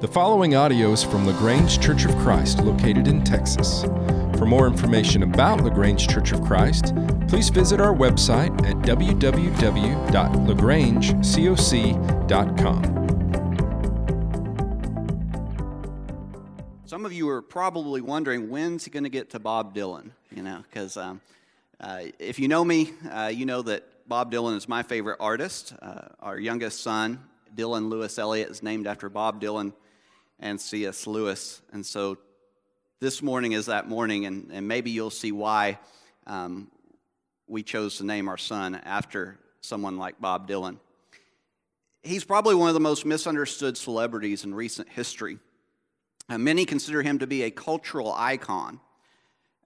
The following audio is from LaGrange Church of Christ, located in Texas. For more information about LaGrange Church of Christ, please visit our website at www.lagrangecoc.com. Some of you are probably wondering when's he going to get to Bob Dylan, you know, because um, uh, if you know me, uh, you know that Bob Dylan is my favorite artist. Uh, our youngest son, Dylan Lewis Elliott, is named after Bob Dylan and C.S. Lewis. And so this morning is that morning, and, and maybe you'll see why um, we chose to name our son after someone like Bob Dylan. He's probably one of the most misunderstood celebrities in recent history. Uh, many consider him to be a cultural icon,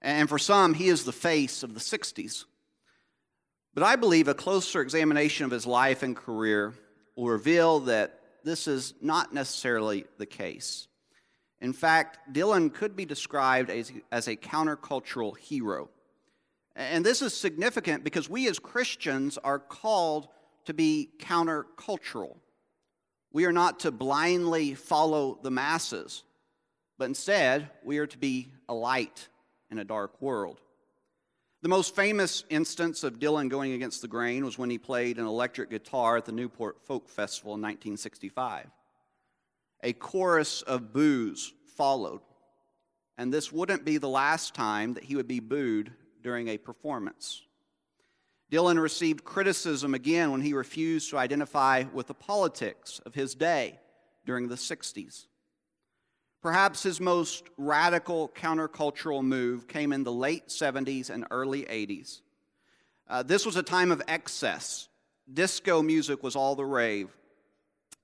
and for some, he is the face of the 60s. But I believe a closer examination of his life and career will reveal that this is not necessarily the case. In fact, Dylan could be described as, as a countercultural hero. And this is significant because we as Christians are called to be countercultural. We are not to blindly follow the masses, but instead, we are to be a light in a dark world. The most famous instance of Dylan going against the grain was when he played an electric guitar at the Newport Folk Festival in 1965. A chorus of boos followed, and this wouldn't be the last time that he would be booed during a performance. Dylan received criticism again when he refused to identify with the politics of his day during the 60s. Perhaps his most radical countercultural move came in the late 70s and early 80s. Uh, this was a time of excess. Disco music was all the rave.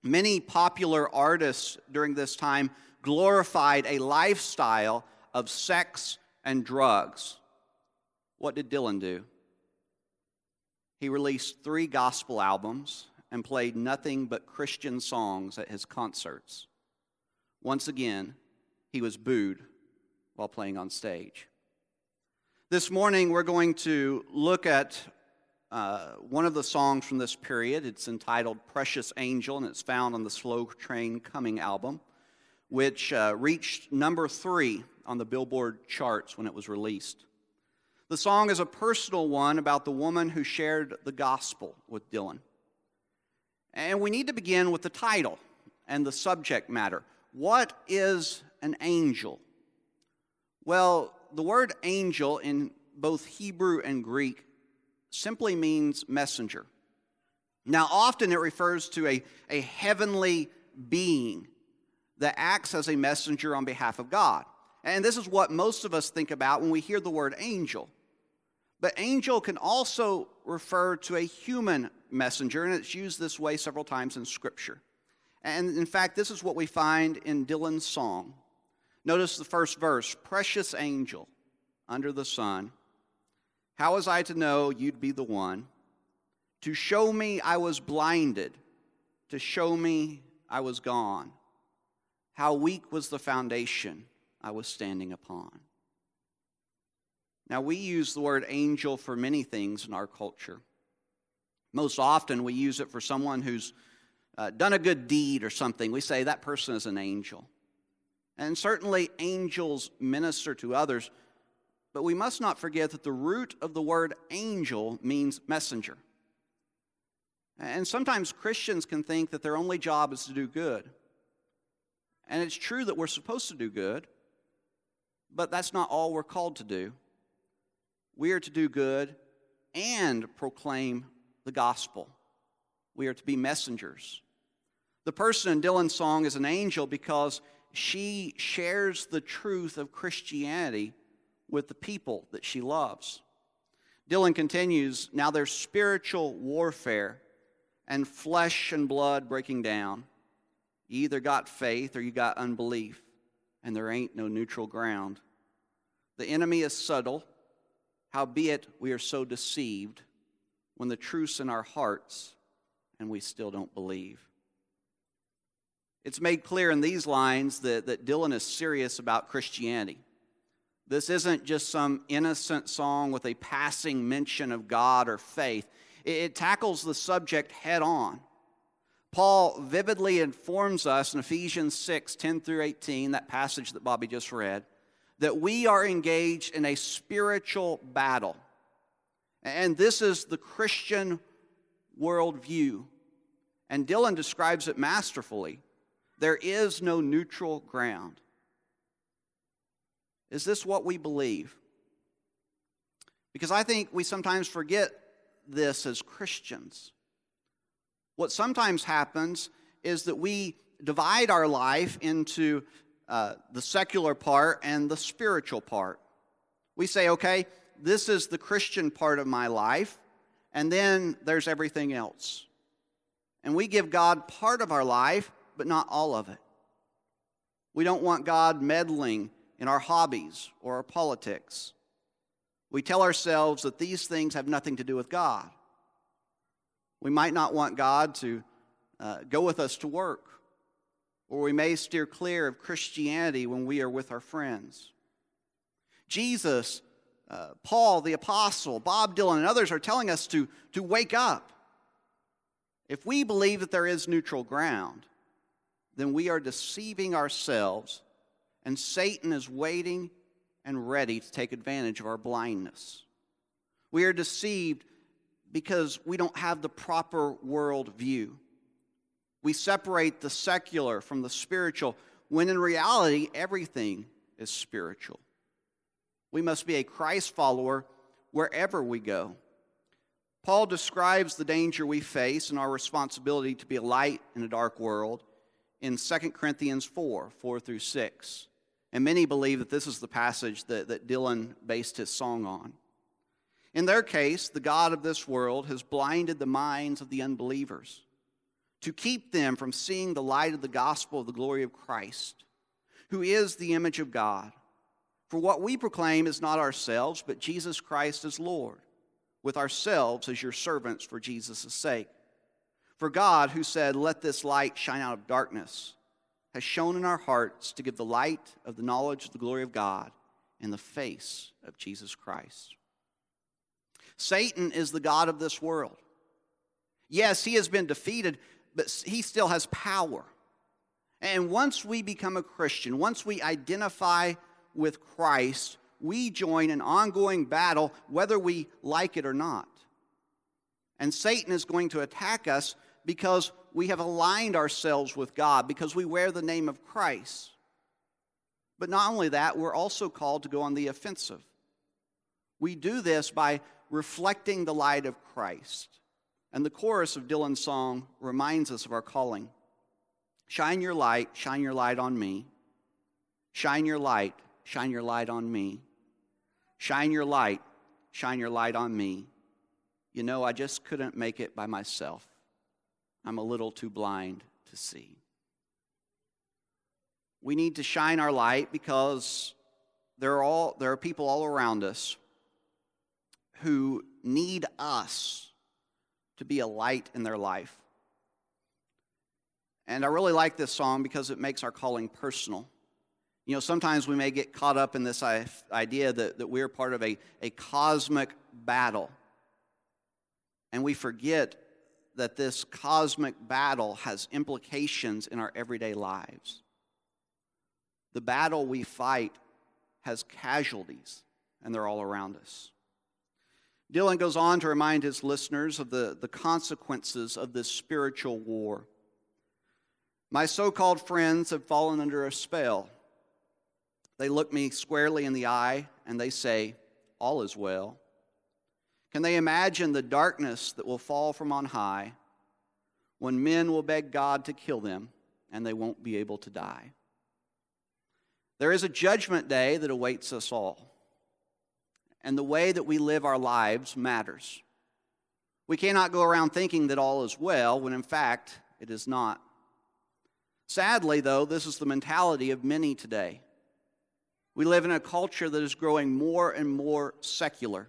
Many popular artists during this time glorified a lifestyle of sex and drugs. What did Dylan do? He released three gospel albums and played nothing but Christian songs at his concerts. Once again, he was booed while playing on stage. This morning, we're going to look at uh, one of the songs from this period. It's entitled Precious Angel, and it's found on the Slow Train Coming album, which uh, reached number three on the Billboard charts when it was released. The song is a personal one about the woman who shared the gospel with Dylan. And we need to begin with the title and the subject matter. What is an angel? Well, the word angel in both Hebrew and Greek simply means messenger. Now, often it refers to a, a heavenly being that acts as a messenger on behalf of God. And this is what most of us think about when we hear the word angel. But angel can also refer to a human messenger, and it's used this way several times in Scripture. And in fact, this is what we find in Dylan's song. Notice the first verse Precious angel under the sun, how was I to know you'd be the one? To show me I was blinded, to show me I was gone. How weak was the foundation I was standing upon. Now, we use the word angel for many things in our culture. Most often, we use it for someone who's uh, done a good deed or something, we say that person is an angel. And certainly angels minister to others, but we must not forget that the root of the word angel means messenger. And sometimes Christians can think that their only job is to do good. And it's true that we're supposed to do good, but that's not all we're called to do. We are to do good and proclaim the gospel. We are to be messengers. The person in Dylan's song is an angel because she shares the truth of Christianity with the people that she loves. Dylan continues Now there's spiritual warfare and flesh and blood breaking down. You either got faith or you got unbelief, and there ain't no neutral ground. The enemy is subtle, howbeit we are so deceived when the truth's in our hearts and we still don't believe. It's made clear in these lines that, that Dylan is serious about Christianity. This isn't just some innocent song with a passing mention of God or faith, it, it tackles the subject head on. Paul vividly informs us in Ephesians 6 10 through 18, that passage that Bobby just read, that we are engaged in a spiritual battle. And this is the Christian worldview. And Dylan describes it masterfully. There is no neutral ground. Is this what we believe? Because I think we sometimes forget this as Christians. What sometimes happens is that we divide our life into uh, the secular part and the spiritual part. We say, okay, this is the Christian part of my life, and then there's everything else. And we give God part of our life, but not all of it. We don't want God meddling in our hobbies or our politics. We tell ourselves that these things have nothing to do with God. We might not want God to uh, go with us to work, or we may steer clear of Christianity when we are with our friends. Jesus, uh, Paul the Apostle, Bob Dylan, and others are telling us to, to wake up. If we believe that there is neutral ground, then we are deceiving ourselves, and Satan is waiting and ready to take advantage of our blindness. We are deceived because we don't have the proper world view. We separate the secular from the spiritual, when in reality, everything is spiritual. We must be a Christ follower wherever we go. Paul describes the danger we face and our responsibility to be a light in a dark world in 2 Corinthians 4 4 through 6. And many believe that this is the passage that, that Dylan based his song on. In their case, the God of this world has blinded the minds of the unbelievers to keep them from seeing the light of the gospel of the glory of Christ, who is the image of God. For what we proclaim is not ourselves, but Jesus Christ as Lord, with ourselves as your servants for Jesus' sake. For God, who said, Let this light shine out of darkness, has shone in our hearts to give the light of the knowledge of the glory of God in the face of Jesus Christ. Satan is the God of this world. Yes, he has been defeated, but he still has power. And once we become a Christian, once we identify with Christ, we join an ongoing battle, whether we like it or not. And Satan is going to attack us because we have aligned ourselves with God, because we wear the name of Christ. But not only that, we're also called to go on the offensive. We do this by reflecting the light of Christ. And the chorus of Dylan's song reminds us of our calling. Shine your light, shine your light on me. Shine your light, shine your light on me. Shine your light, shine your light on me. You know, I just couldn't make it by myself. I'm a little too blind to see. We need to shine our light because there are, all, there are people all around us who need us to be a light in their life. And I really like this song because it makes our calling personal. You know, sometimes we may get caught up in this idea that, that we're part of a, a cosmic battle. And we forget that this cosmic battle has implications in our everyday lives. The battle we fight has casualties, and they're all around us. Dylan goes on to remind his listeners of the, the consequences of this spiritual war. My so called friends have fallen under a spell. They look me squarely in the eye and they say, All is well. Can they imagine the darkness that will fall from on high when men will beg God to kill them and they won't be able to die? There is a judgment day that awaits us all and the way that we live our lives matters. We cannot go around thinking that all is well when in fact it is not. Sadly, though, this is the mentality of many today. We live in a culture that is growing more and more secular.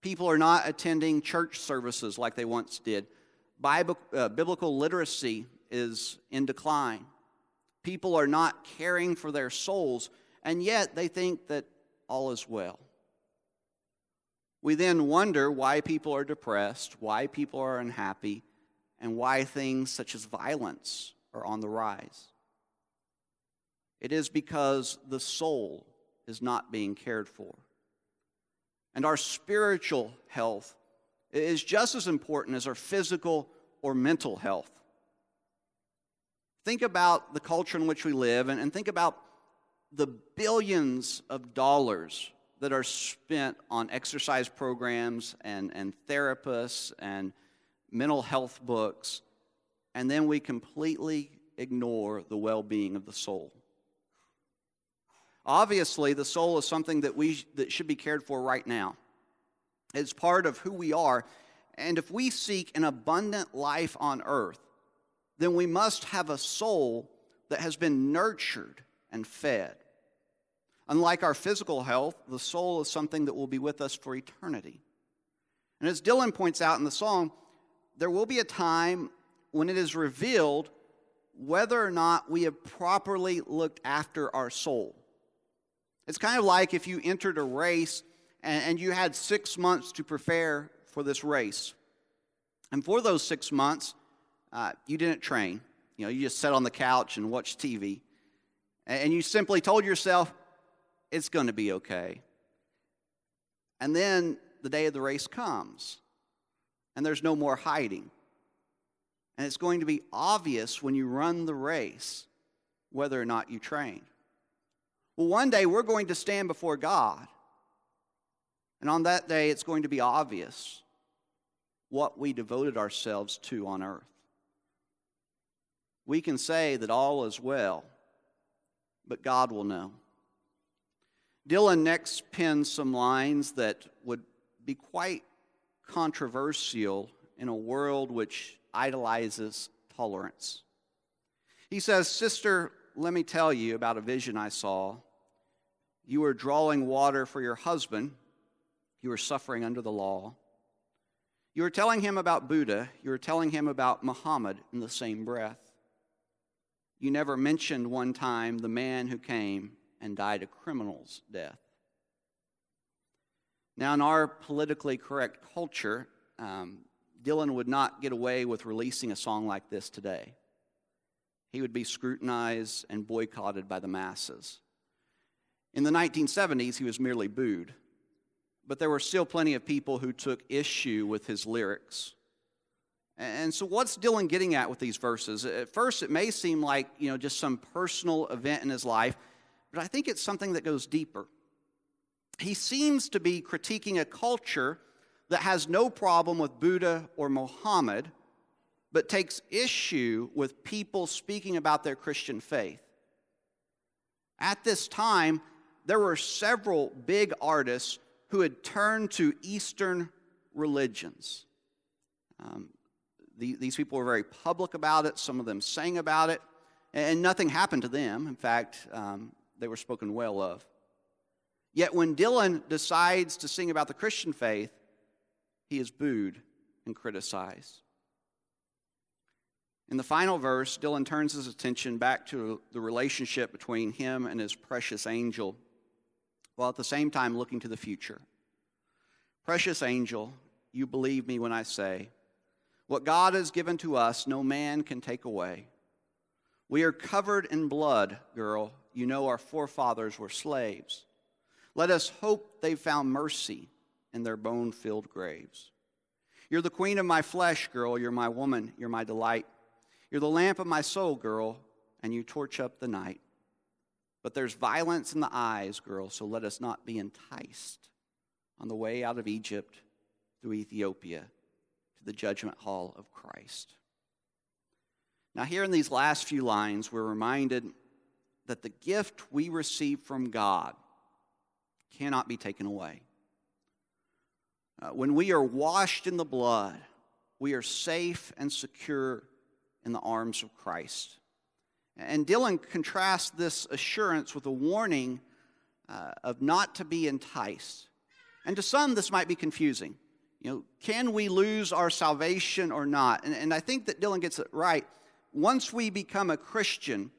People are not attending church services like they once did. Bible, uh, biblical literacy is in decline. People are not caring for their souls, and yet they think that all is well. We then wonder why people are depressed, why people are unhappy, and why things such as violence are on the rise. It is because the soul is not being cared for. And our spiritual health is just as important as our physical or mental health. Think about the culture in which we live and, and think about the billions of dollars that are spent on exercise programs and, and therapists and mental health books, and then we completely ignore the well being of the soul. Obviously, the soul is something that, we, that should be cared for right now. It's part of who we are. And if we seek an abundant life on earth, then we must have a soul that has been nurtured and fed. Unlike our physical health, the soul is something that will be with us for eternity. And as Dylan points out in the song, there will be a time when it is revealed whether or not we have properly looked after our soul. It's kind of like if you entered a race and, you had six months to prepare for this race. And for those six months, uh, you didn't train. You know, you just sat on the couch and watched TV. And you simply told yourself, it's going to be okay. And then the day of the race comes, and there's no more hiding. And it's going to be obvious when you run the race whether or not you trained. Well, one day we're going to stand before God. And on that day, it's going to be obvious what we devoted ourselves to on earth. We can say that all is well, but God will know. Dylan next pens some lines that would be quite controversial in a world which idolizes tolerance. He says, Sister, let me tell you about a vision I saw. You were drawing water for your husband, you were suffering under the law. You were telling him about Buddha, you were telling him about Muhammad in the same breath. You never mentioned one time the man who came and died a criminal's death. Now, in our politically correct culture, um, Dylan would not get away with releasing a song like this today. He would be scrutinized and boycotted by the masses. In the 1970s, he was merely booed, but there were still plenty of people who took issue with his lyrics. And so, what's Dylan getting at with these verses? At first, it may seem like you know just some personal event in his life, but I think it's something that goes deeper. He seems to be critiquing a culture that has no problem with Buddha or Mohammed, but takes issue with people speaking about their Christian faith. At this time, there were several big artists who had turned to Eastern religions. Um, the, these people were very public about it, some of them sang about it, and nothing happened to them. In fact, um, they were spoken well of. Yet when Dylan decides to sing about the Christian faith, he is booed and criticized. In the final verse, Dylan turns his attention back to the relationship between him and his precious angel, while at the same time looking to the future. Precious angel, you believe me when I say, what God has given to us, no man can take away. We are covered in blood, girl, you know our forefathers were slaves. Let us hope they found mercy in their bone filled graves. You're the queen of my flesh, girl. You're my woman. You're my delight. You're the lamp of my soul, girl, and you torch up the night. But there's violence in the eyes, girl, so let us not be enticed on the way out of Egypt through Ethiopia to the judgment hall of Christ. Now, here in these last few lines, we're reminded that the gift we receive from God cannot be taken away. Uh, when we are washed in the blood, we are safe and secure in the arms of Christ. And Dylan contrasts this assurance with a warning uh, of not to be enticed. And to some, this might be confusing. You know, can we lose our salvation or not? And, and I think that Dylan gets it right. Once we become a Christian,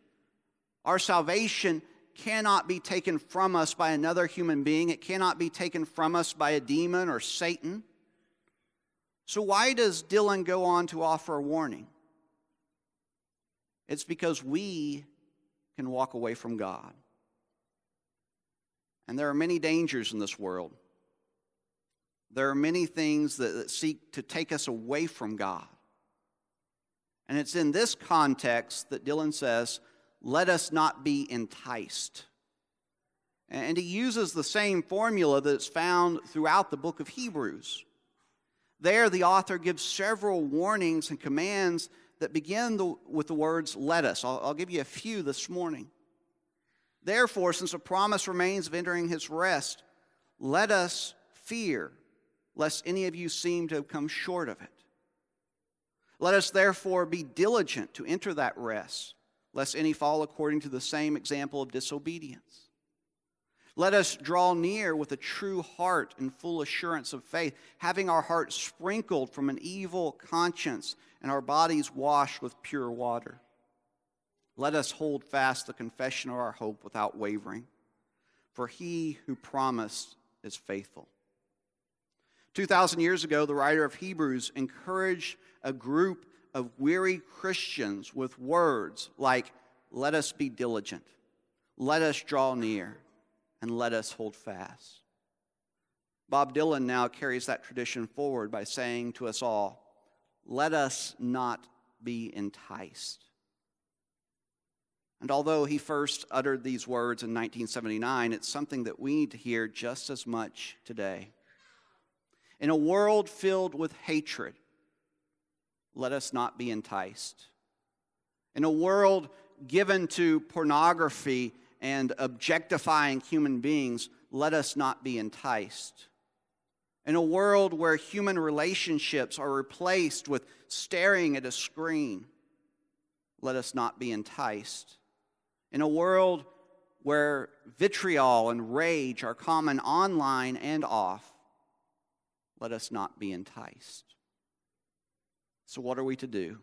our salvation cannot be taken from us by another human being, it cannot be taken from us by a demon or Satan. So, why does Dylan go on to offer a warning? It's because we can walk away from God. And there are many dangers in this world. There are many things that, that seek to take us away from God. And it's in this context that Dylan says, let us not be enticed. And he uses the same formula that's found throughout the book of Hebrews. There, the author gives several warnings and commands that begin the, with the words, let us. I'll, I'll give you a few this morning. Therefore, since a promise remains of entering his rest, let us fear, lest any of you seem to have come short of it. Let us therefore be diligent to enter that rest, lest any fall according to the same example of disobedience. Let us draw near with a true heart and full assurance of faith, having our hearts sprinkled from an evil conscience and our bodies washed with pure water. Let us hold fast the confession of our hope without wavering, for he who promised is faithful. 2,000 years ago, the writer of Hebrews encouraged a group of weary Christians with words like, Let us be diligent, let us draw near and let us hold fast. Bob Dylan now carries that tradition forward by saying to us all, let us not be enticed. And although he first uttered these words in 1979, it's something that we need to hear just as much today. In a world filled with hatred, let us not be enticed. In a world given to pornography and objectifying human beings, let us not be enticed. In a world where human relationships are replaced with staring at a screen, let us not be enticed. In a world where vitriol and rage are common online and off, let us not be enticed. So, what are we to do?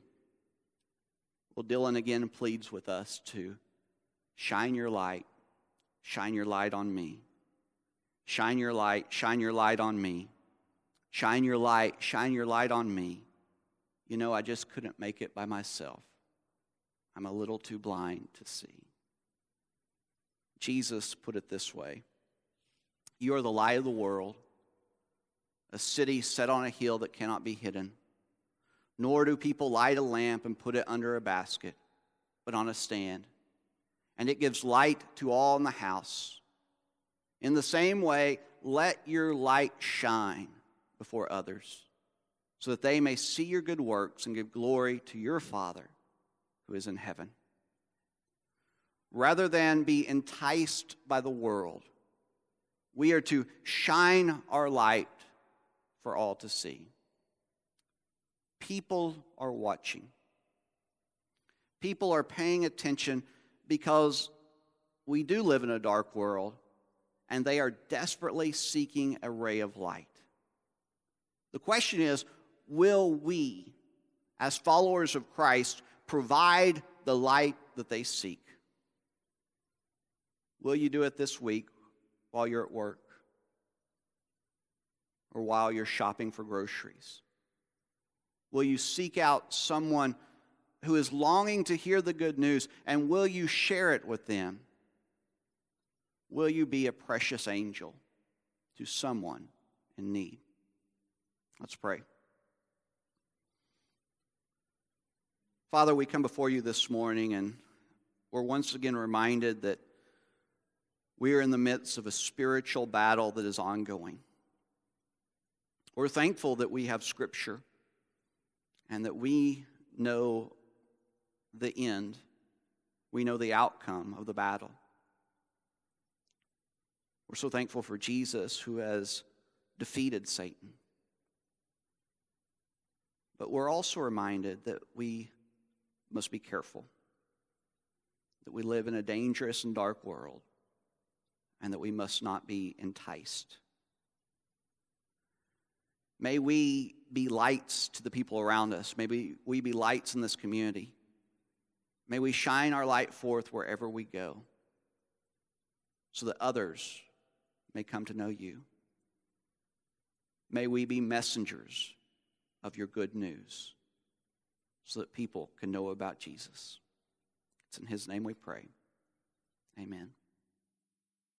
Well, Dylan again pleads with us to Shine your light. Shine your light on me. Shine your light. Shine your light on me. Shine your light. Shine your light on me. You know, I just couldn't make it by myself. I'm a little too blind to see. Jesus put it this way You are the light of the world, a city set on a hill that cannot be hidden. Nor do people light a lamp and put it under a basket, but on a stand and it gives light to all in the house. In the same way, let your light shine before others, so that they may see your good works and give glory to your Father who is in heaven. Rather than be enticed by the world, we are to shine our light for all to see. People are watching. People are paying attention because we do live in a dark world and they are desperately seeking a ray of light. The question is will we, as followers of Christ, provide the light that they seek? Will you do it this week while you're at work or while you're shopping for groceries? Will you seek out someone? Who is longing to hear the good news, and will you share it with them? Will you be a precious angel to someone in need? Let's pray. Father, we come before you this morning and we're once again reminded that we are in the midst of a spiritual battle that is ongoing. We're thankful that we have Scripture and that we know the end, we know the outcome of the battle. We're so thankful for Jesus who has defeated Satan. But we're also reminded that we must be careful, that we live in a dangerous and dark world, and that we must not be enticed. May we be lights to the people around us. May we be lights in this community. May we shine our light forth wherever we go so that others may come to know you. May we be messengers of your good news so that people can know about Jesus. It's in His name we pray. Amen.